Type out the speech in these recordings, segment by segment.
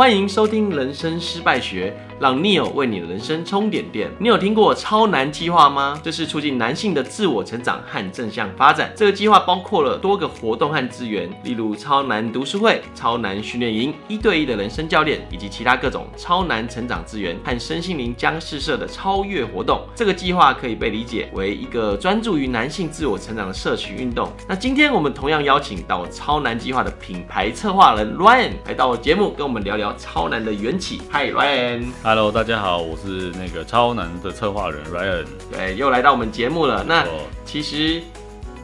欢迎收听《人生失败学》，让 Neo 为你的人生充点电。你有听过超男计划吗？这是促进男性的自我成长和正向发展。这个计划包括了多个活动和资源，例如超男读书会、超男训练营、一对一的人生教练，以及其他各种超男成长资源和身心灵僵尸社的超越活动。这个计划可以被理解为一个专注于男性自我成长的社群运动。那今天我们同样邀请到超男计划的品牌策划人 Ryan 来到我节目，跟我们聊聊超男的缘起。Hi Ryan Ryan，Hello，大家好，我是那个超男的策划人 Ryan。对，又来到我们节目了。那其实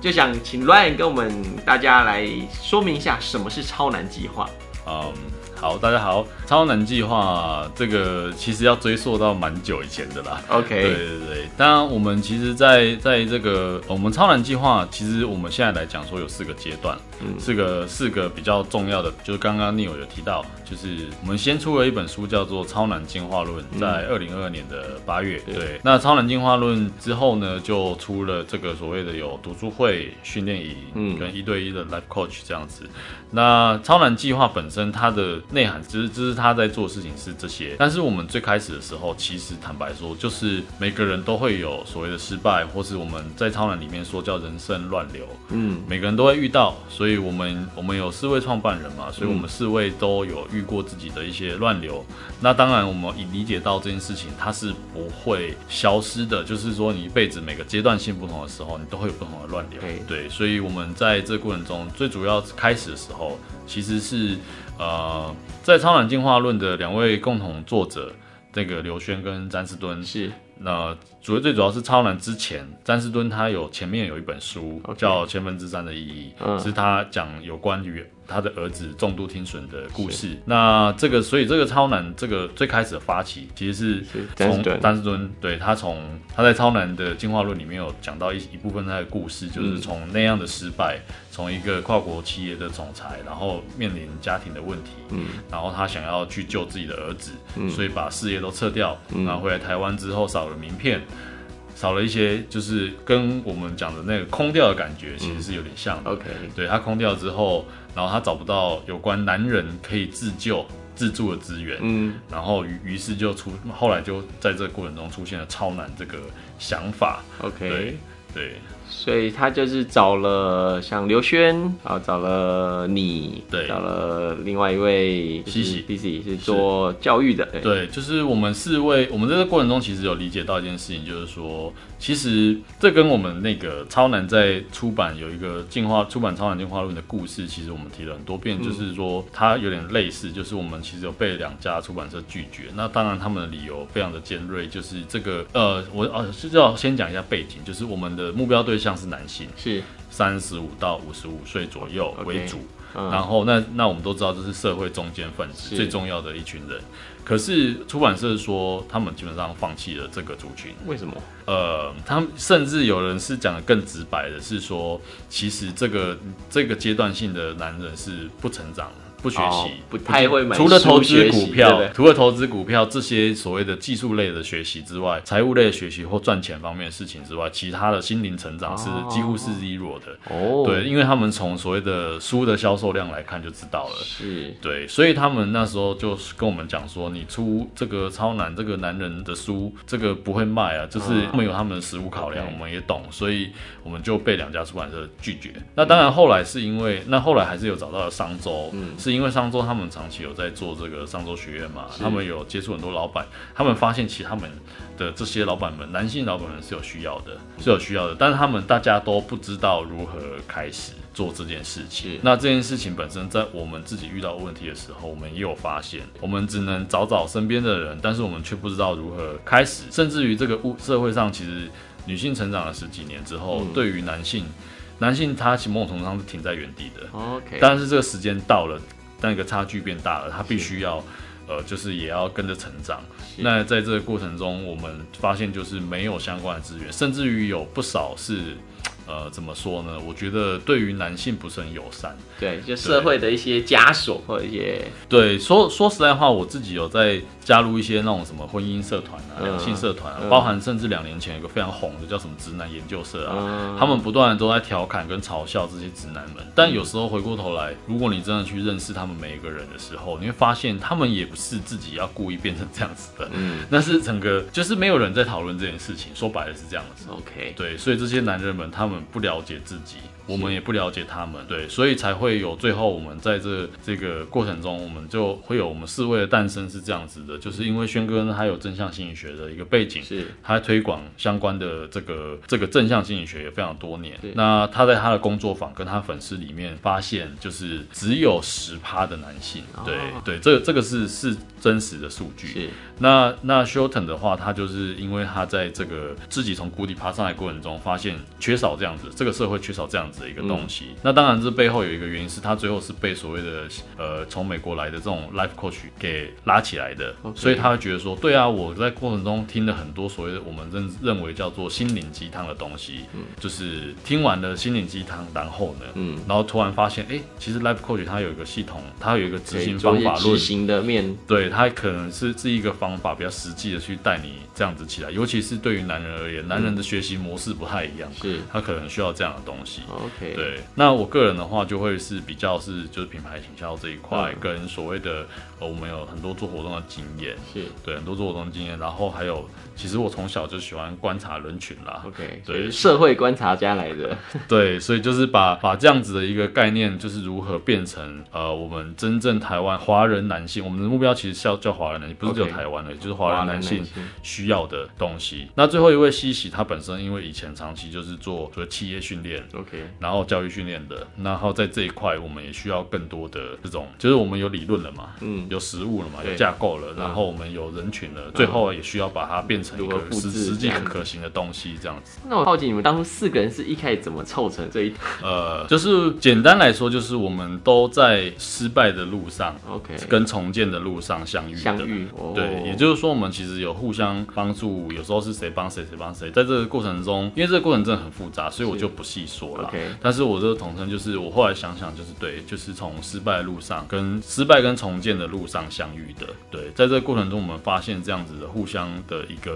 就想请 Ryan 跟我们大家来说明一下什么是超男计划。嗯，好，大家好，超男计划这个其实要追溯到蛮久以前的啦。OK，对对对，当然我们其实在，在在这个我们超男计划，其实我们现在来讲说有四个阶段，嗯，四个四个比较重要的，就是刚刚 Neo 有提到。就是我们先出了一本书，叫做《超难进化论》，在二零二二年的八月。嗯、对，那《超难进化论》之后呢，就出了这个所谓的有读书会、训练营，嗯，跟一对一的 life coach 这样子。那超难计划本身它的内涵，其实就是他在做事情是这些。但是我们最开始的时候，其实坦白说，就是每个人都会有所谓的失败，或是我们在超难里面说叫人生乱流，嗯，每个人都会遇到。所以我们我们有四位创办人嘛，所以我们四位都有。遇过自己的一些乱流，那当然我们已理解到这件事情它是不会消失的，就是说你一辈子每个阶段性不同的时候，你都会有不同的乱流。对，所以我们在这个过程中最主要开始的时候，其实是呃，在《超然进化论》的两位共同作者，这个刘轩跟詹士敦是。那主要最主要是超难之前，詹士敦他有前面有一本书叫《千分之三的意义》，是他讲有关于。他的儿子重度听损的故事，那这个，所以这个超男这个最开始的发起，其实是从詹士敦，对，他从他在超男的进化论里面有讲到一一部分他的故事，就是从那样的失败，从一个跨国企业的总裁，然后面临家庭的问题，嗯，然后他想要去救自己的儿子，嗯，所以把事业都撤掉，然后回来台湾之后少了名片。少了一些，就是跟我们讲的那个空掉的感觉，其实是有点像的。OK，对，他空掉之后，然后他找不到有关男人可以自救自助的资源，嗯，然后于于是就出，后来就在这个过程中出现了超男这个想法。OK，对。对所以他就是找了像刘轩，然后找了你，对，找了另外一位西西，西西是做教育的，对，对，就是我们四位，我们在这个过程中其实有理解到一件事情，就是说，其实这跟我们那个超男在出版有一个进化出版超男进化论的故事，其实我们提了很多遍，就是说它有点类似，就是我们其实有被两家出版社拒绝，那当然他们的理由非常的尖锐，就是这个呃，我呃是要先讲一下背景，就是我们的目标对象。是男性，是三十五到五十五岁左右为主然后那那我们都知道这是社会中间分子最重要的一群人。可是出版社说他们基本上放弃了这个族群，为什么？呃，他们甚至有人是讲的更直白的，是说其实这个这个阶段性的男人是不成长的。不学习，oh, 不太会买。除了投资股票，除了投资股票这些所谓的技术类的学习之外，财务类的学习或赚钱方面的事情之外，其他的心灵成长是几乎是 zero 的。哦，对，因为他们从所谓的书的销售量来看就知道了。是，对，所以他们那时候就跟我们讲说，你出这个超难这个男人的书，这个不会卖啊，就是他们有他们的实务考量，我们也懂，所以我们就被两家出版社拒绝。那当然后来是因为，那后来还是有找到了商周，嗯，是。因为商周他们长期有在做这个商周学院嘛，他们有接触很多老板，他们发现其实他们的这些老板们，男性老板们是有需要的，是有需要的，但是他们大家都不知道如何开始做这件事情。那这件事情本身，在我们自己遇到问题的时候，我们也有发现，我们只能找找身边的人，但是我们却不知道如何开始，甚至于这个物社会上，其实女性成长了十几年之后，对于男性，男性他其实某种程度上是停在原地的。OK，但是这个时间到了。那个差距变大了，他必须要，呃，就是也要跟着成长。那在这个过程中，我们发现就是没有相关的资源，甚至于有不少是呃，怎么说呢？我觉得对于男性不是很友善。对，就社会的一些枷锁或者一些。对，说说实在话，我自己有在加入一些那种什么婚姻社团啊、两性社团啊，嗯、包含甚至两年前有个非常红的叫什么直男研究社啊，嗯、他们不断的都在调侃跟嘲笑这些直男们。但有时候回过头来，如果你真的去认识他们每一个人的时候，你会发现他们也不是自己要故意变成这样子的。嗯，那是整个就是没有人在讨论这件事情。说白了是这样子。OK，对，所以这些男人们他们不了解自己。我们也不了解他们，对，所以才会有最后我们在这这个过程中，我们就会有我们四位的诞生是这样子的，就是因为轩哥呢，他有正向心理学的一个背景，是，他推广相关的这个这个正向心理学也非常多年。那他在他的工作坊跟他粉丝里面发现，就是只有十趴的男性，对、哦、对，这个这个是是真实的数据。是，那那 Shilton 的话，他就是因为他在这个自己从谷底爬上来过程中，发现缺少这样子，这个社会缺少这样子。的一个东西，嗯、那当然这背后有一个原因，是他最后是被所谓的呃从美国来的这种 life coach 给拉起来的.所以他会觉得说，对啊，我在过程中听了很多所谓的我们认认为叫做心灵鸡汤的东西，嗯，就是听完了心灵鸡汤，然后呢，嗯，然后突然发现，哎、欸，其实 life coach 它有一个系统，它有一个执行方法论，执行的面，对，它可能是是一个方法，比较实际的去带你这样子起来，尤其是对于男人而言，男人的学习模式不太一样，是，他可能需要这样的东西。对，那我个人的话就会是比较是就是品牌行销这一块，嗯、跟所谓的呃我们有很多做活动的经验，是。对很多做活动的经验，然后还有其实我从小就喜欢观察人群啦，OK，对，社会观察家来的，对，所以就是把把这样子的一个概念，就是如何变成呃我们真正台湾华人男性，我们的目标其实是要叫华人男性，不是只有台湾的，okay, 就是华人男性需要的东西。那最后一位西西，他本身因为以前长期就是做做企业训练，OK，然后教育训练的，然后在这一块我们也需要更多的这种，就是我们有理论了嘛，嗯，有实物了嘛，有架构了，然后我们有人群了，最后也需要把它变成一个实实际可可行的东西，这样子。那我好奇你们当初四个人是一开始怎么凑成这一？呃，就是简单来说，就是我们都在失败的路上，OK，跟重建的路上相遇的。相遇，对，也就是说我们其实有互相帮助，有时候是谁帮谁，谁帮谁，在这个过程中，因为这个过程真的很复杂，所以我就不细说了。OK，但是我这个统称就是我后来想想，就是对，就是从失败的路上跟失败跟重建的路上相遇的。对，在这个过程中，我们发现这样子的互相的一个。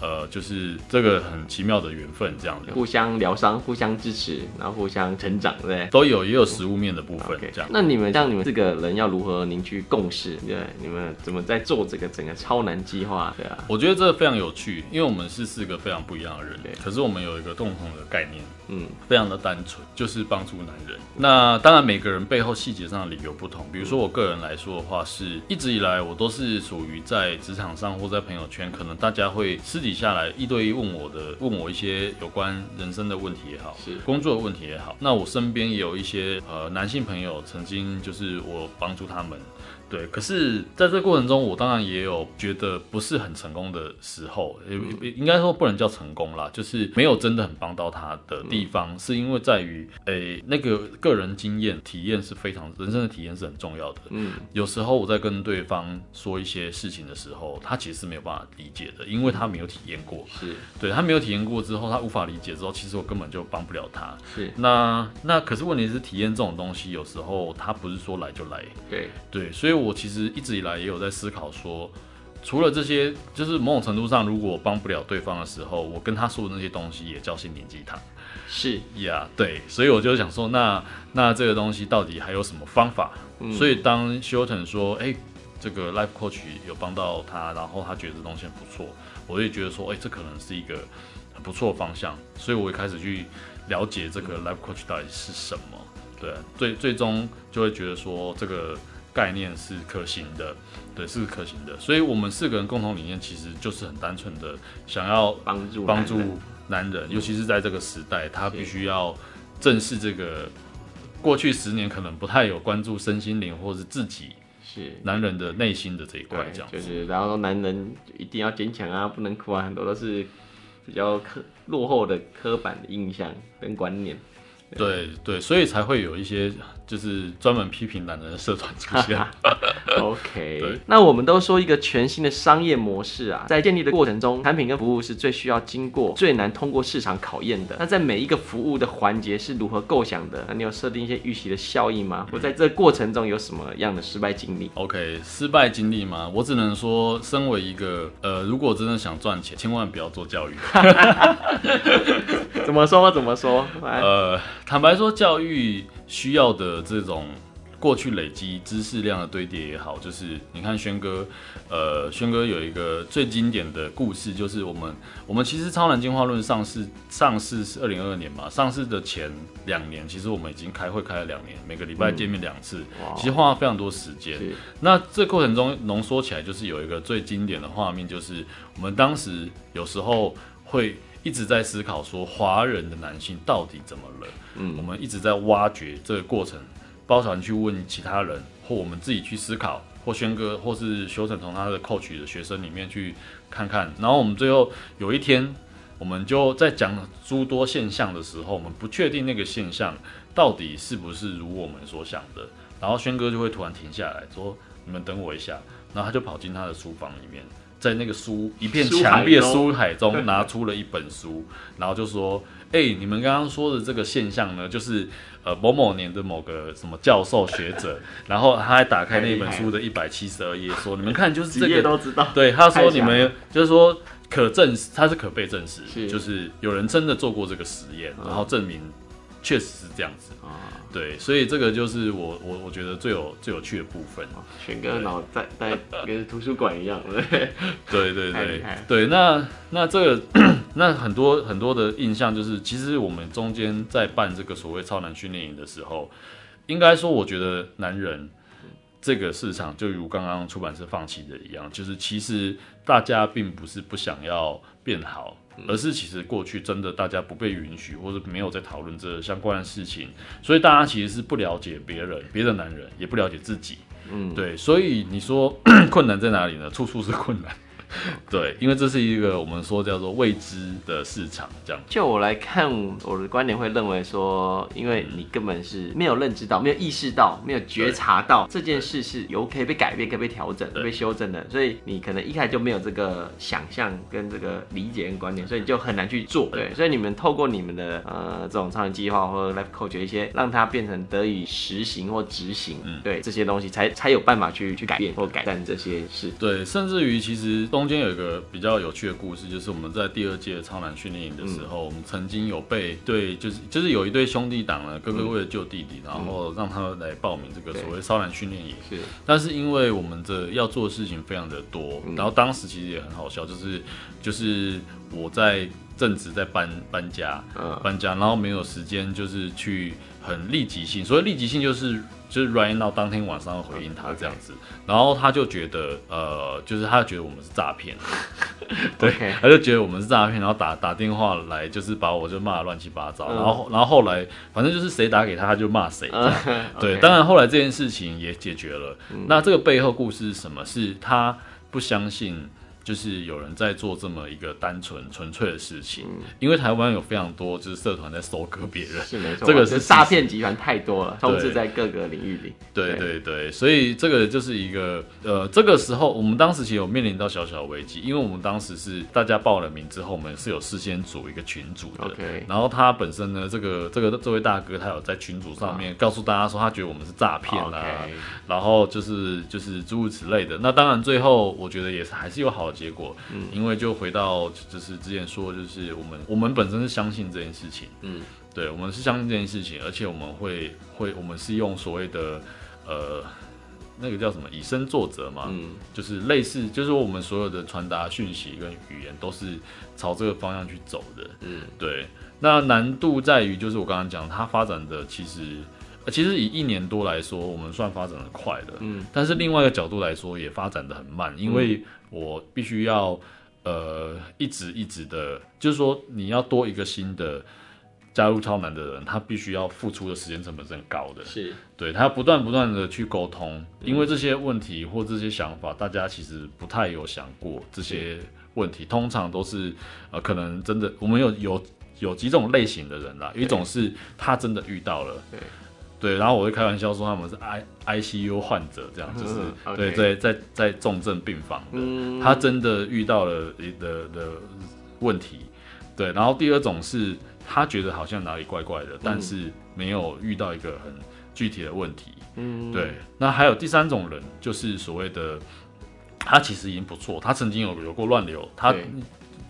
呃，就是这个很奇妙的缘分，这样子，互相疗伤，互相支持，然后互相成长，对，都有，也有实物面的部分，这样。那你们像你们四个人要如何凝聚共识？对，你们怎么在做这个整个超难计划？对啊，我觉得这个非常有趣，因为我们是四个非常不一样的人，对，可是我们有一个共同的概念，嗯，非常的单纯，就是帮助男人。那当然，每个人背后细节上的理由不同。比如说我个人来说的话，是一直以来我都是属于在职场上或在朋友圈，可能大家会私底。下来一对一问我的，问我一些有关人生的问题也好，是工作的问题也好，那我身边也有一些呃男性朋友，曾经就是我帮助他们。对，可是在这个过程中，我当然也有觉得不是很成功的时候，也应该说不能叫成功啦，就是没有真的很帮到他的地方，是因为在于，诶，那个个人经验体验是非常人生的体验是很重要的。嗯，有时候我在跟对方说一些事情的时候，他其实是没有办法理解的，因为他没有体验过。是，对，他没有体验过之后，他无法理解之后，其实我根本就帮不了他。是，那那可是问题是体验这种东西，有时候他不是说来就来。对对，所以。我其实一直以来也有在思考说，除了这些，就是某种程度上，如果我帮不了对方的时候，我跟他说的那些东西也叫心灵鸡汤。是呀，yeah, 对，所以我就想说，那那这个东西到底还有什么方法？嗯、所以当 Shilton 说，哎、欸，这个 Life Coach 有帮到他，然后他觉得这东西很不错，我也觉得说，哎、欸，这可能是一个很不错的方向，所以我也开始去了解这个 Life Coach 到底是什么。对，最最终就会觉得说这个。概念是可行的，对，是可行的。所以，我们四个人共同理念其实就是很单纯的，想要帮助帮助男人，尤其是在这个时代，他必须要正视这个过去十年可能不太有关注身心灵或是自己是。男人的内心的这一块，这样就是，然后说男人一定要坚强啊，不能哭啊，很多都是比较刻落后的刻板的印象跟观念。对对，所以才会有一些就是专门批评懒人的社团出现。OK，那我们都说一个全新的商业模式啊，在建立的过程中，产品跟服务是最需要经过、最难通过市场考验的。那在每一个服务的环节是如何构想的？那你有设定一些预期的效益吗？或在这个过程中有什么样的失败经历？OK，失败经历吗？我只能说，身为一个呃，如果真的想赚钱，千万不要做教育。怎么说？怎么说？呃，坦白说，教育需要的这种。过去累积知识量的堆叠也好，就是你看轩哥，呃，轩哥有一个最经典的故事，就是我们我们其实超男进化论上市上市是二零二二年嘛，上市的前两年，其实我们已经开会开了两年，每个礼拜见面两次，嗯、其实花了非常多时间。那这过程中浓缩起来，就是有一个最经典的画面，就是我们当时有时候会一直在思考说，华人的男性到底怎么了？嗯，我们一直在挖掘这个过程。包含去问其他人，或我们自己去思考，或轩哥，或是修成从他的 coach 的学生里面去看看。然后我们最后有一天，我们就在讲诸多现象的时候，我们不确定那个现象到底是不是如我们所想的。然后轩哥就会突然停下来说：“你们等我一下。”然后他就跑进他的书房里面，在那个书一片墙壁的书海中拿出了一本书，然后就说：“哎、欸，你们刚刚说的这个现象呢，就是。”呃，某某年的某个什么教授学者，然后他还打开那本书的一百七十二页，说：“你们看，就是这个都知道。”对，他说：“你们就是说可证实，他是可被证实，是就是有人真的做过这个实验，然后证明确实是这样子啊。”对，所以这个就是我我我觉得最有最有趣的部分。轩哥脑在在跟图书馆一样，对对对对对。那那这个 那很多很多的印象就是，其实我们中间在办这个所谓超男训练营的时候，应该说，我觉得男人这个市场就如刚刚出版社放弃的一样，就是其实大家并不是不想要变好。而是其实过去真的大家不被允许，或者没有在讨论这相关的事情，所以大家其实是不了解别人，别的男人也不了解自己，嗯，对，所以你说 困难在哪里呢？处处是困难。对，因为这是一个我们说叫做未知的市场，这样。就我来看，我的观点会认为说，因为你根本是没有认知到、没有意识到、没有觉察到这件事是有可以被改变、可以被调整、被修正的，所以你可能一开始就没有这个想象跟这个理解跟观点，所以你就很难去做。对，所以你们透过你们的呃这种创业计划或者 Life Coach 一些，让它变成得以实行或执行，嗯，对这些东西才才有办法去去改变或改善这些事。对，甚至于其实。中间有一个比较有趣的故事，就是我们在第二届超男训练营的时候，嗯、我们曾经有被对，就是就是有一对兄弟党呢，哥哥为了救弟弟，嗯、然后让他们来报名这个所谓超男训练营。是，但是因为我们的要做的事情非常的多，嗯、然后当时其实也很好笑，就是就是我在正值在搬搬家，嗯、搬家，然后没有时间就是去很立即性，所谓立即性就是。就是 right now 当天晚上回应他这样子，然后他就觉得呃，就是他觉得我们是诈骗，对，他就觉得我们是诈骗，然后打打电话来，就是把我就骂得乱七八糟，然后然后后来反正就是谁打给他，他就骂谁，对，当然后来这件事情也解决了。那这个背后故事是什么？是他不相信。就是有人在做这么一个单纯纯粹的事情，嗯、因为台湾有非常多就是社团在收割别人，是没错，这个是诈骗集团太多了，充斥在各个领域里。对对对，所以这个就是一个呃，这个时候我们当时其实有面临到小小的危机，因为我们当时是大家报了名之后，我们是有事先组一个群组的，Okay. 然后他本身呢，这个这个这位大哥他有在群组上面告诉大家说，他觉得我们是诈骗啦.然后就是就是诸如此类的。那当然最后我觉得也是还是有好的。结果，嗯，因为就回到就是之前说，就是我们我们本身是相信这件事情，嗯，对，我们是相信这件事情，而且我们会会我们是用所谓的呃那个叫什么以身作则嘛，嗯，就是类似，就是我们所有的传达讯息跟语言都是朝这个方向去走的，嗯，对。那难度在于，就是我刚刚讲，它发展的其实。其实以一年多来说，我们算发展的快的，嗯，但是另外一个角度来说，也发展的很慢，因为我必须要呃一直一直的，就是说你要多一个新的加入超男的人，他必须要付出的时间成本是很高的，是。对，他要不断不断的去沟通，因为这些问题或这些想法，大家其实不太有想过这些问题，通常都是呃可能真的，我们有有有几种类型的人啦，一种是他真的遇到了，对。对，然后我会开玩笑说他们是 I I C U 患者，这样就是、嗯、对，在在在重症病房的，嗯、他真的遇到了的的问题，对，然后第二种是他觉得好像哪里怪怪的，嗯、但是没有遇到一个很具体的问题，嗯，对，那还有第三种人就是所谓的他其实已经不错，他曾经有有过乱流，他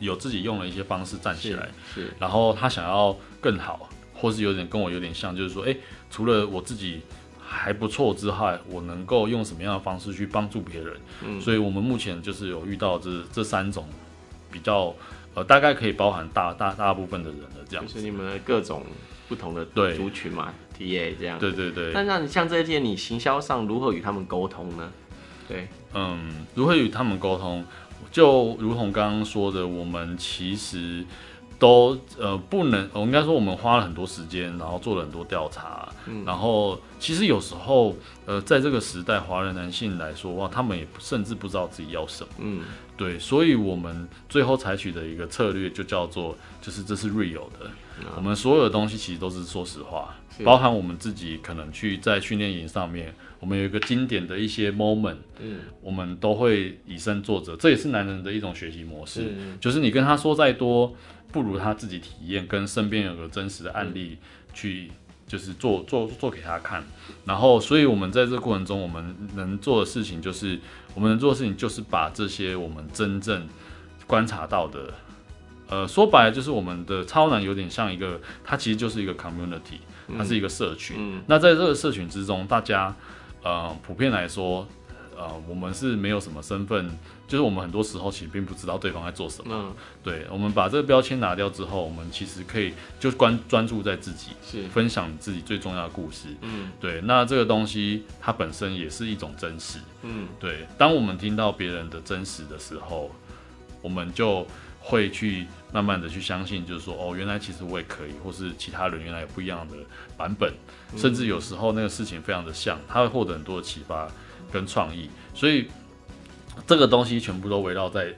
有自己用了一些方式站起来，是，是。然后他想要更好。或是有点跟我有点像，就是说，哎、欸，除了我自己还不错之外，我能够用什么样的方式去帮助别人？嗯，所以我们目前就是有遇到这这三种比较，呃，大概可以包含大大大部分的人的这样。就是你们的各种不同的族群嘛，TA 这样。对对对。那那你像这些，你行销上如何与他们沟通呢？对，嗯，如何与他们沟通？就如同刚刚说的，我们其实。都呃不能，我应该说我们花了很多时间，然后做了很多调查，嗯，然后其实有时候呃在这个时代，华人男性来说哇，他们也甚至不知道自己要什么，嗯，对，所以我们最后采取的一个策略就叫做，就是这是 real 的，嗯，我们所有的东西其实都是说实话，包含我们自己可能去在训练营上面，我们有一个经典的一些 moment，嗯，我们都会以身作则，这也是男人的一种学习模式，嗯，就是你跟他说再多。不如他自己体验，跟身边有个真实的案例去，就是做做做给他看。然后，所以我们在这个过程中，我们能做的事情就是，我们能做的事情就是把这些我们真正观察到的，呃，说白了就是我们的超男有点像一个，它其实就是一个 community，它是一个社群。嗯。那在这个社群之中，大家呃普遍来说。呃，我们是没有什么身份，就是我们很多时候其实并不知道对方在做什么。嗯，对，我们把这个标签拿掉之后，我们其实可以就关专注在自己，是分享自己最重要的故事。嗯，对，那这个东西它本身也是一种真实。嗯，对，当我们听到别人的真实的时候，我们就会去慢慢的去相信，就是说，哦，原来其实我也可以，或是其他人原来有不一样的版本，嗯，甚至有时候那个事情非常的像，他会获得很多的启发。跟创意，所以这个东西全部都围绕在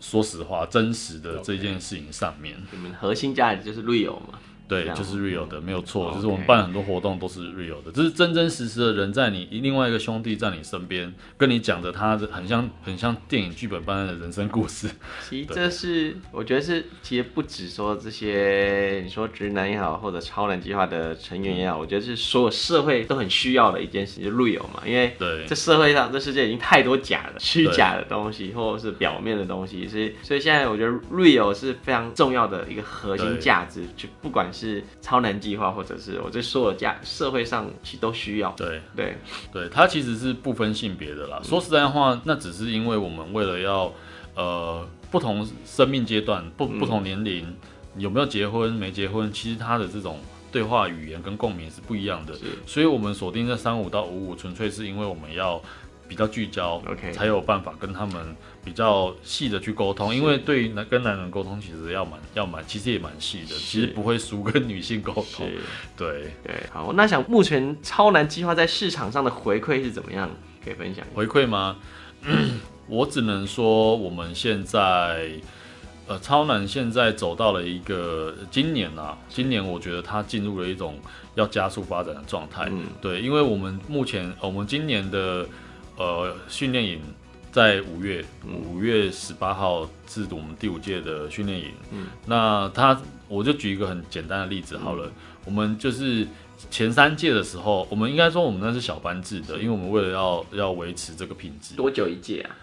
说实话、真实的这件事情上面。你们核心价值就是 real 嘛？对，就是 real 的，没有错。就是我们办很多活动都是 real 的，就是真真实实的人在你另外一个兄弟在你身边，跟你讲着他的很像很像电影剧本般的人生故事。其实这是我觉得是，其实不止说这些，你说直男也好，或者超男计划的成员也好，我觉得是所有社会都很需要的一件事，就是 real 嘛。因为对这社会上这世界已经太多假的、虚假的东西，或者是表面的东西，所以所以现在我觉得 real 是非常重要的一个核心价值，就不管是。是超能计划，或者是我这所有价社会上其实都需要。对对对，它其实是不分性别的啦。嗯、说实在话，那只是因为我们为了要呃不同生命阶段、不不同年龄，嗯、有没有结婚没结婚，其实他的这种对话语言跟共鸣是不一样的。是所以我们锁定在三五到五五，纯粹是因为我们要。比较聚焦，OK，才有办法跟他们比较细的去沟通。因为对于男跟男人沟通，其实要蛮要蛮，其实也蛮细的，其实不会输跟女性沟通。是对对，好，那想目前超男计划在市场上的回馈是怎么样？可以分享回馈吗？我只能说，我们现在呃，超男现在走到了一个今年啊，今年我觉得它进入了一种要加速发展的状态。嗯，对，因为我们目前我们今年的。呃，训练营在五月五月十八号是我们第五届的训练营。嗯，那他我就举一个很简单的例子好了。嗯、我们就是前三届的时候，我们应该说我们那是小班制的，因为我们为了要要维持这个品质。多久一届啊？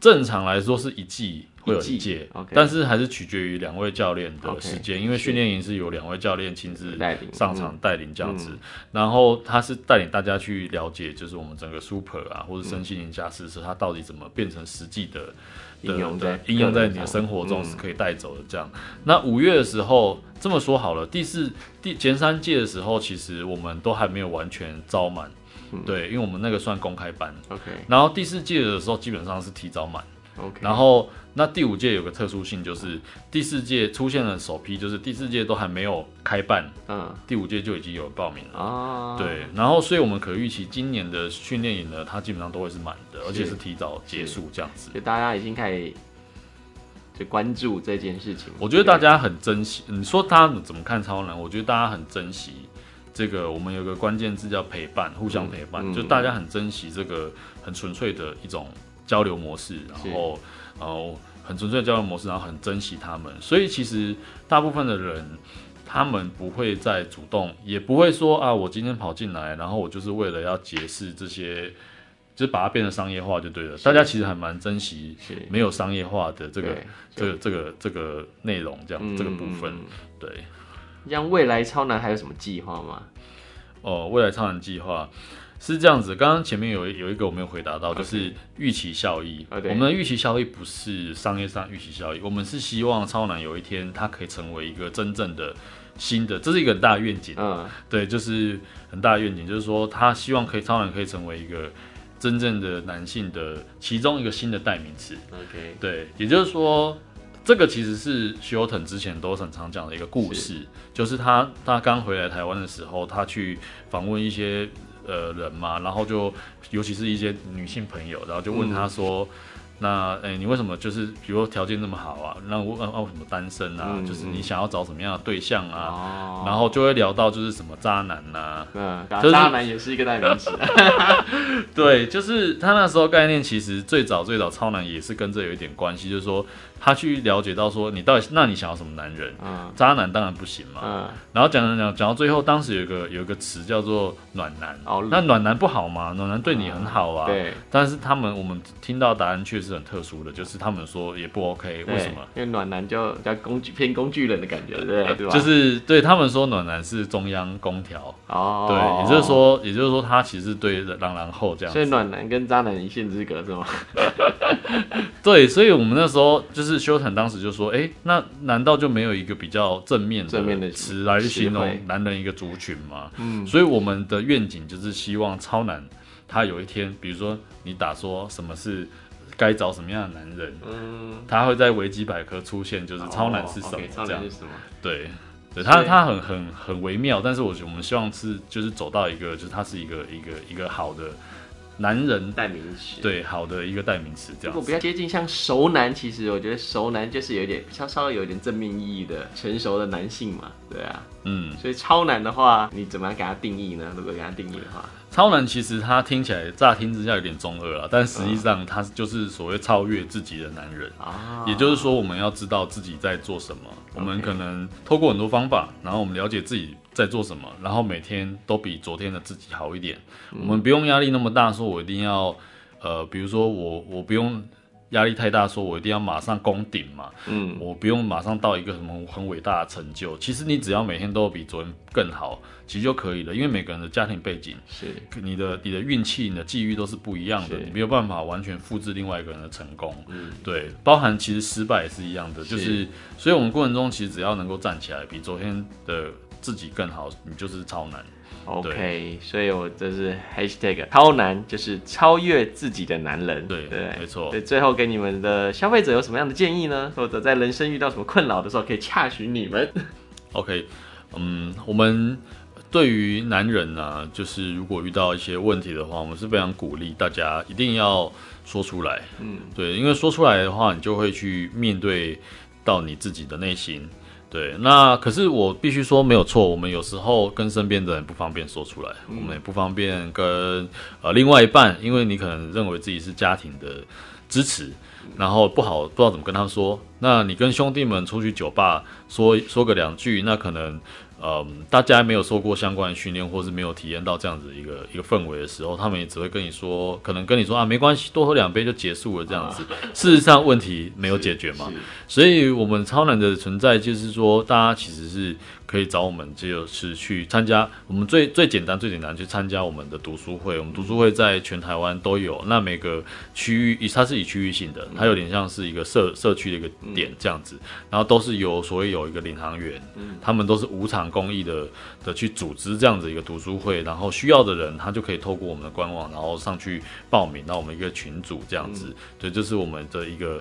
正常来说是一季。会有一届，okay, 但是还是取决于两位教练的时间因为训练营是由两位教练亲自上场带领这样子，嗯、然后他是带领大家去了解，就是我们整个 super 啊，或者身心灵加持是他到底怎么变成实际的应用在应用在你的生活中是可以带走的这样。嗯、那五月的时候这么说好了，第四第前三届的时候，其实我们都还没有完全招满，嗯、对，因为我们那个算公开班，OK，然后第四届的时候基本上是提早满。Okay. 然后那第五届有个特殊性，就是第四届出现了首批，就是第四届都还没有开办，嗯，第五届就已经有报名了啊。对，然后所以我们可预期今年的训练营呢，它基本上都会是满的，而且是提早结束这样子。所以大家已经开始就关注这件事情。我觉得大家很珍惜，你说大家怎么看超男？我觉得大家很珍惜这个我们有个关键字叫陪伴，互相陪伴，就大家很珍惜这个很纯粹的一种交流模式，然后然后很纯粹的交流模式，然后很珍惜他们。所以其实大部分的人，他们不会再主动，也不会说啊，我今天跑进来，然后我就是为了要解释这些，就是把它变成商业化就对了。大家其实还蛮珍惜没有商业化的这个这个这个这个内容，这样、嗯、这个部分，对。像未来超男还有什么计划吗？哦，未来超男计划是这样子。刚刚前面有有一个我没有回答到，就是预期效益。我们的预期效益不是商业上预期效益，我们是希望超男有一天他可以成为一个真正的新的，这是一个很大的愿景。嗯，对，就是很大的愿景，就是说他希望可以超男可以成为一个真正的男性的其中一个新的代名词。OK，对，也就是说。这个其实是徐友腾之前都很常讲的一个故事，是就是他他刚回来台湾的时候，他去访问一些呃人嘛，然后就尤其是一些女性朋友，然后就问他说。嗯那诶、欸，你为什么就是比如说条件那么好啊？那我问为什么单身啊？嗯、就是你想要找什么样的对象啊？哦、然后就会聊到就是什么渣男呐、啊，嗯，就是、渣男也是一个代名词。对，就是他那时候概念其实最早最早超男也是跟这有一点关系，就是说他去了解到说你到底那你想要什么男人？嗯，渣男当然不行嘛。嗯，然后讲讲讲讲到最后，当时有一个有一个词叫做暖男。哦，那暖男不好吗？暖男对你很好啊。嗯、对，但是他们我们听到答案确实。是很特殊的，就是他们说也不 OK，为什么？因为暖男就叫工具偏工具人的感觉，对对吧？就是对他们说暖男是中央空调哦，对，也就是说，也就是说他其实对朗朗后这样，所以暖男跟渣男一线之隔是吗？对，所以我们那时候就是修腾当时就说，哎、欸，那难道就没有一个比较正面的正面的词来形容男人一个族群吗？嗯，所以我们的愿景就是希望超男他有一天，比如说你打说什么是。该找什么样的男人？嗯，他会在维基百科出现，就是超男是什么？这样，是什么？对，对他，他很很很微妙，但是我我们希望是就是走到一个，就是他是一个一个一个好的男人代名词，对，好的一个代名词，这样。如果比较接近像熟男，其实我觉得熟男就是有点稍稍微有点正面意义的成熟的男性嘛，对啊，嗯，所以超男的话，你怎么样给他定义呢？如果给他定义的话？超男其实他听起来乍听之下有点中二啊，但实际上他就是所谓超越自己的男人啊。也就是说，我们要知道自己在做什么，我们可能透过很多方法，然后我们了解自己在做什么，然后每天都比昨天的自己好一点。我们不用压力那么大，说我一定要，呃，比如说我我不用。压力太大，说我一定要马上攻顶嘛，嗯，我不用马上到一个什么很伟大的成就。其实你只要每天都比昨天更好，其实就可以了。因为每个人的家庭背景是，你的你的运气、你的际遇都是不一样的，你没有办法完全复制另外一个人的成功。嗯，对，包含其实失败也是一样的，就是，所以我们过程中其实只要能够站起来，比昨天的自己更好，你就是超男。OK，所以我这是 Hashtag 超男，就是超越自己的男人。对对，没错。对，最后给你们的消费者有什么样的建议呢？或者在人生遇到什么困扰的时候，可以洽询你们。OK，嗯，我们对于男人呢、啊，就是如果遇到一些问题的话，我们是非常鼓励大家一定要说出来。嗯，对，因为说出来的话，你就会去面对到你自己的内心。对，那可是我必须说没有错。我们有时候跟身边的人不方便说出来，我们也不方便跟呃另外一半，因为你可能认为自己是家庭的支持，然后不好不知道怎么跟他说。那你跟兄弟们出去酒吧说说个两句，那可能。嗯，大家没有受过相关的训练，或是没有体验到这样子一个一个氛围的时候，他们也只会跟你说，可能跟你说啊，没关系，多喝两杯就结束了这样子。事实上，问题没有解决嘛。所以，我们超男的存在就是说，大家其实是。可以找我们，就是去参加我们最最简单最简单去参加我们的读书会。我们读书会在全台湾都有，那每个区域以它是以区域性的，它有点像是一个社社区的一个点这样子，然后都是有所谓有一个领航员，他们都是无偿公益的的去组织这样子一个读书会，然后需要的人他就可以透过我们的官网，然后上去报名到我们一个群组这样子，对，这是我们的一个。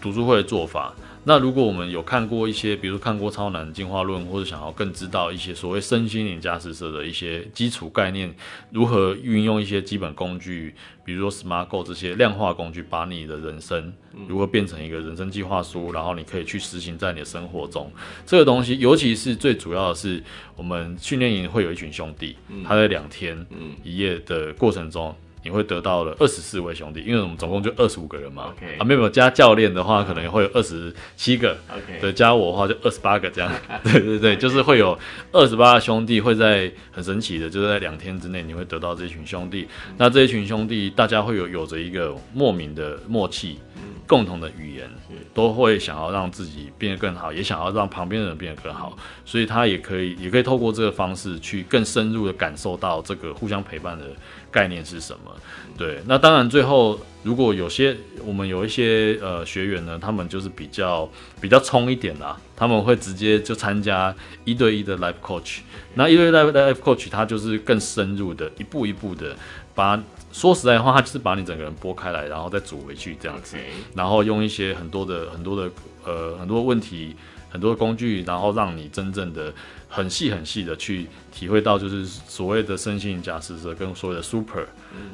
读书会的做法。那如果我们有看过一些，比如看过《超难进化论》，或者想要更知道一些所谓身心灵驾驶者的一些基础概念，如何运用一些基本工具，比如说 SMART Goals 这些量化工具，把你的人生如何变成一个人生计划书，然后你可以去实行在你的生活中。这个东西，尤其是最主要的是，我们训练营会有一群兄弟，他在两天一夜的过程中。你会得到了二十四位兄弟，因为我们总共就二十五个人嘛。Okay. 啊，没有加教练的话，可能会有二十七个。OK，对，加我的话就二十八个这样。对对对，就是会有二十八个兄弟会在很神奇的，就是在两天之内你会得到这一群兄弟。嗯、那这一群兄弟，大家会有有着一个莫名的默契。共同的语言，都会想要让自己变得更好，也想要让旁边的人变得更好，所以他也可以，也可以透过这个方式去更深入的感受到这个互相陪伴的概念是什么。对，那当然最后如果有些我们有一些呃学员呢，他们就是比较比较冲一点啦，他们会直接就参加一对一的 life coach，那一对一的 life coach 他就是更深入的，一步一步的把。说实在话，他就是把你整个人拨开来，然后再煮回去这样子.然后用一些很多的很多的呃很多问题、很多的工具，然后让你真正的很细很细的去体会到，就是所谓的身心灵驾驶者跟所谓的 super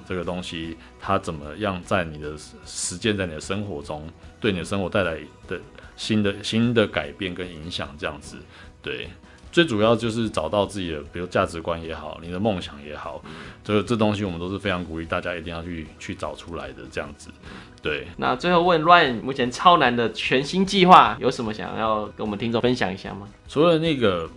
这个东西，它怎么样在你的实践，在你的生活中，对你的生活带来的新的新的改变跟影响，这样子，对。最主要就是找到自己的，比如价值观也好，你的梦想也好，这个这东西我们都是非常鼓励大家一定要去去找出来的这样子。对，那最后问 Ryan，目前超难的全新计划有什么想要跟我们听众分享一下吗？除了那个，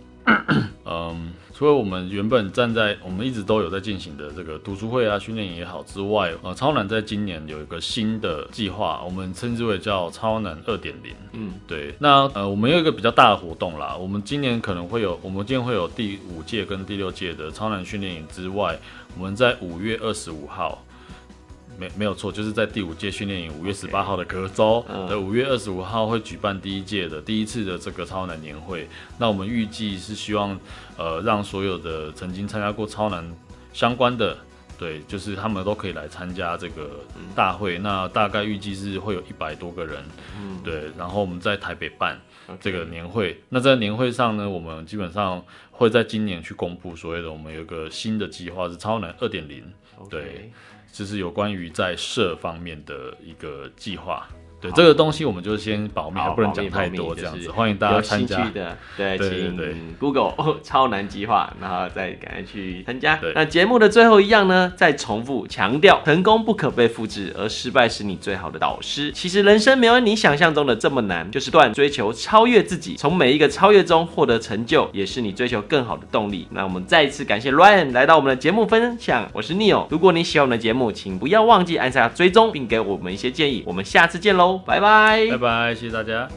嗯。除了我们原本站在我们一直都有在进行的这个读书会啊、训练营也好之外，呃，超男在今年有一个新的计划，我们称之为叫超男二点零。嗯，对。那呃，我们有一个比较大的活动啦，我们今年可能会有，我们今年会有第五届跟第六届的超男训练营之外，我们在五月二十五号。没没有错，就是在第五届训练营五月十八号的隔周的五月二十五号会举办第一届的第一次的这个超男年会。那我们预计是希望，呃，让所有的曾经参加过超男相关的，对，就是他们都可以来参加这个大会。那大概预计是会有一百多个人，对。然后我们在台北办这个年会。那在年会上呢，我们基本上会在今年去公布所谓的我们有一个新的计划是超能二点零，对。就是有关于在社方面的一个计划。对这个东西，我们就先保密，还不能讲太多这样子。欢迎大家参加。的，对，请 Google 超难计划，然后再赶快去参加。那节目的最后一样呢，再重复强调：成功不可被复制，而失败是你最好的导师。其实人生没有你想象中的这么难，就是不断追求超越自己，从每一个超越中获得成就，也是你追求更好的动力。那我们再一次感谢 Ryan 来到我们的节目分享。我是 Neil 如果你喜欢我们的节目，请不要忘记按下追踪，并给我们一些建议。我们下次见拜拜，拜拜，谢谢大家。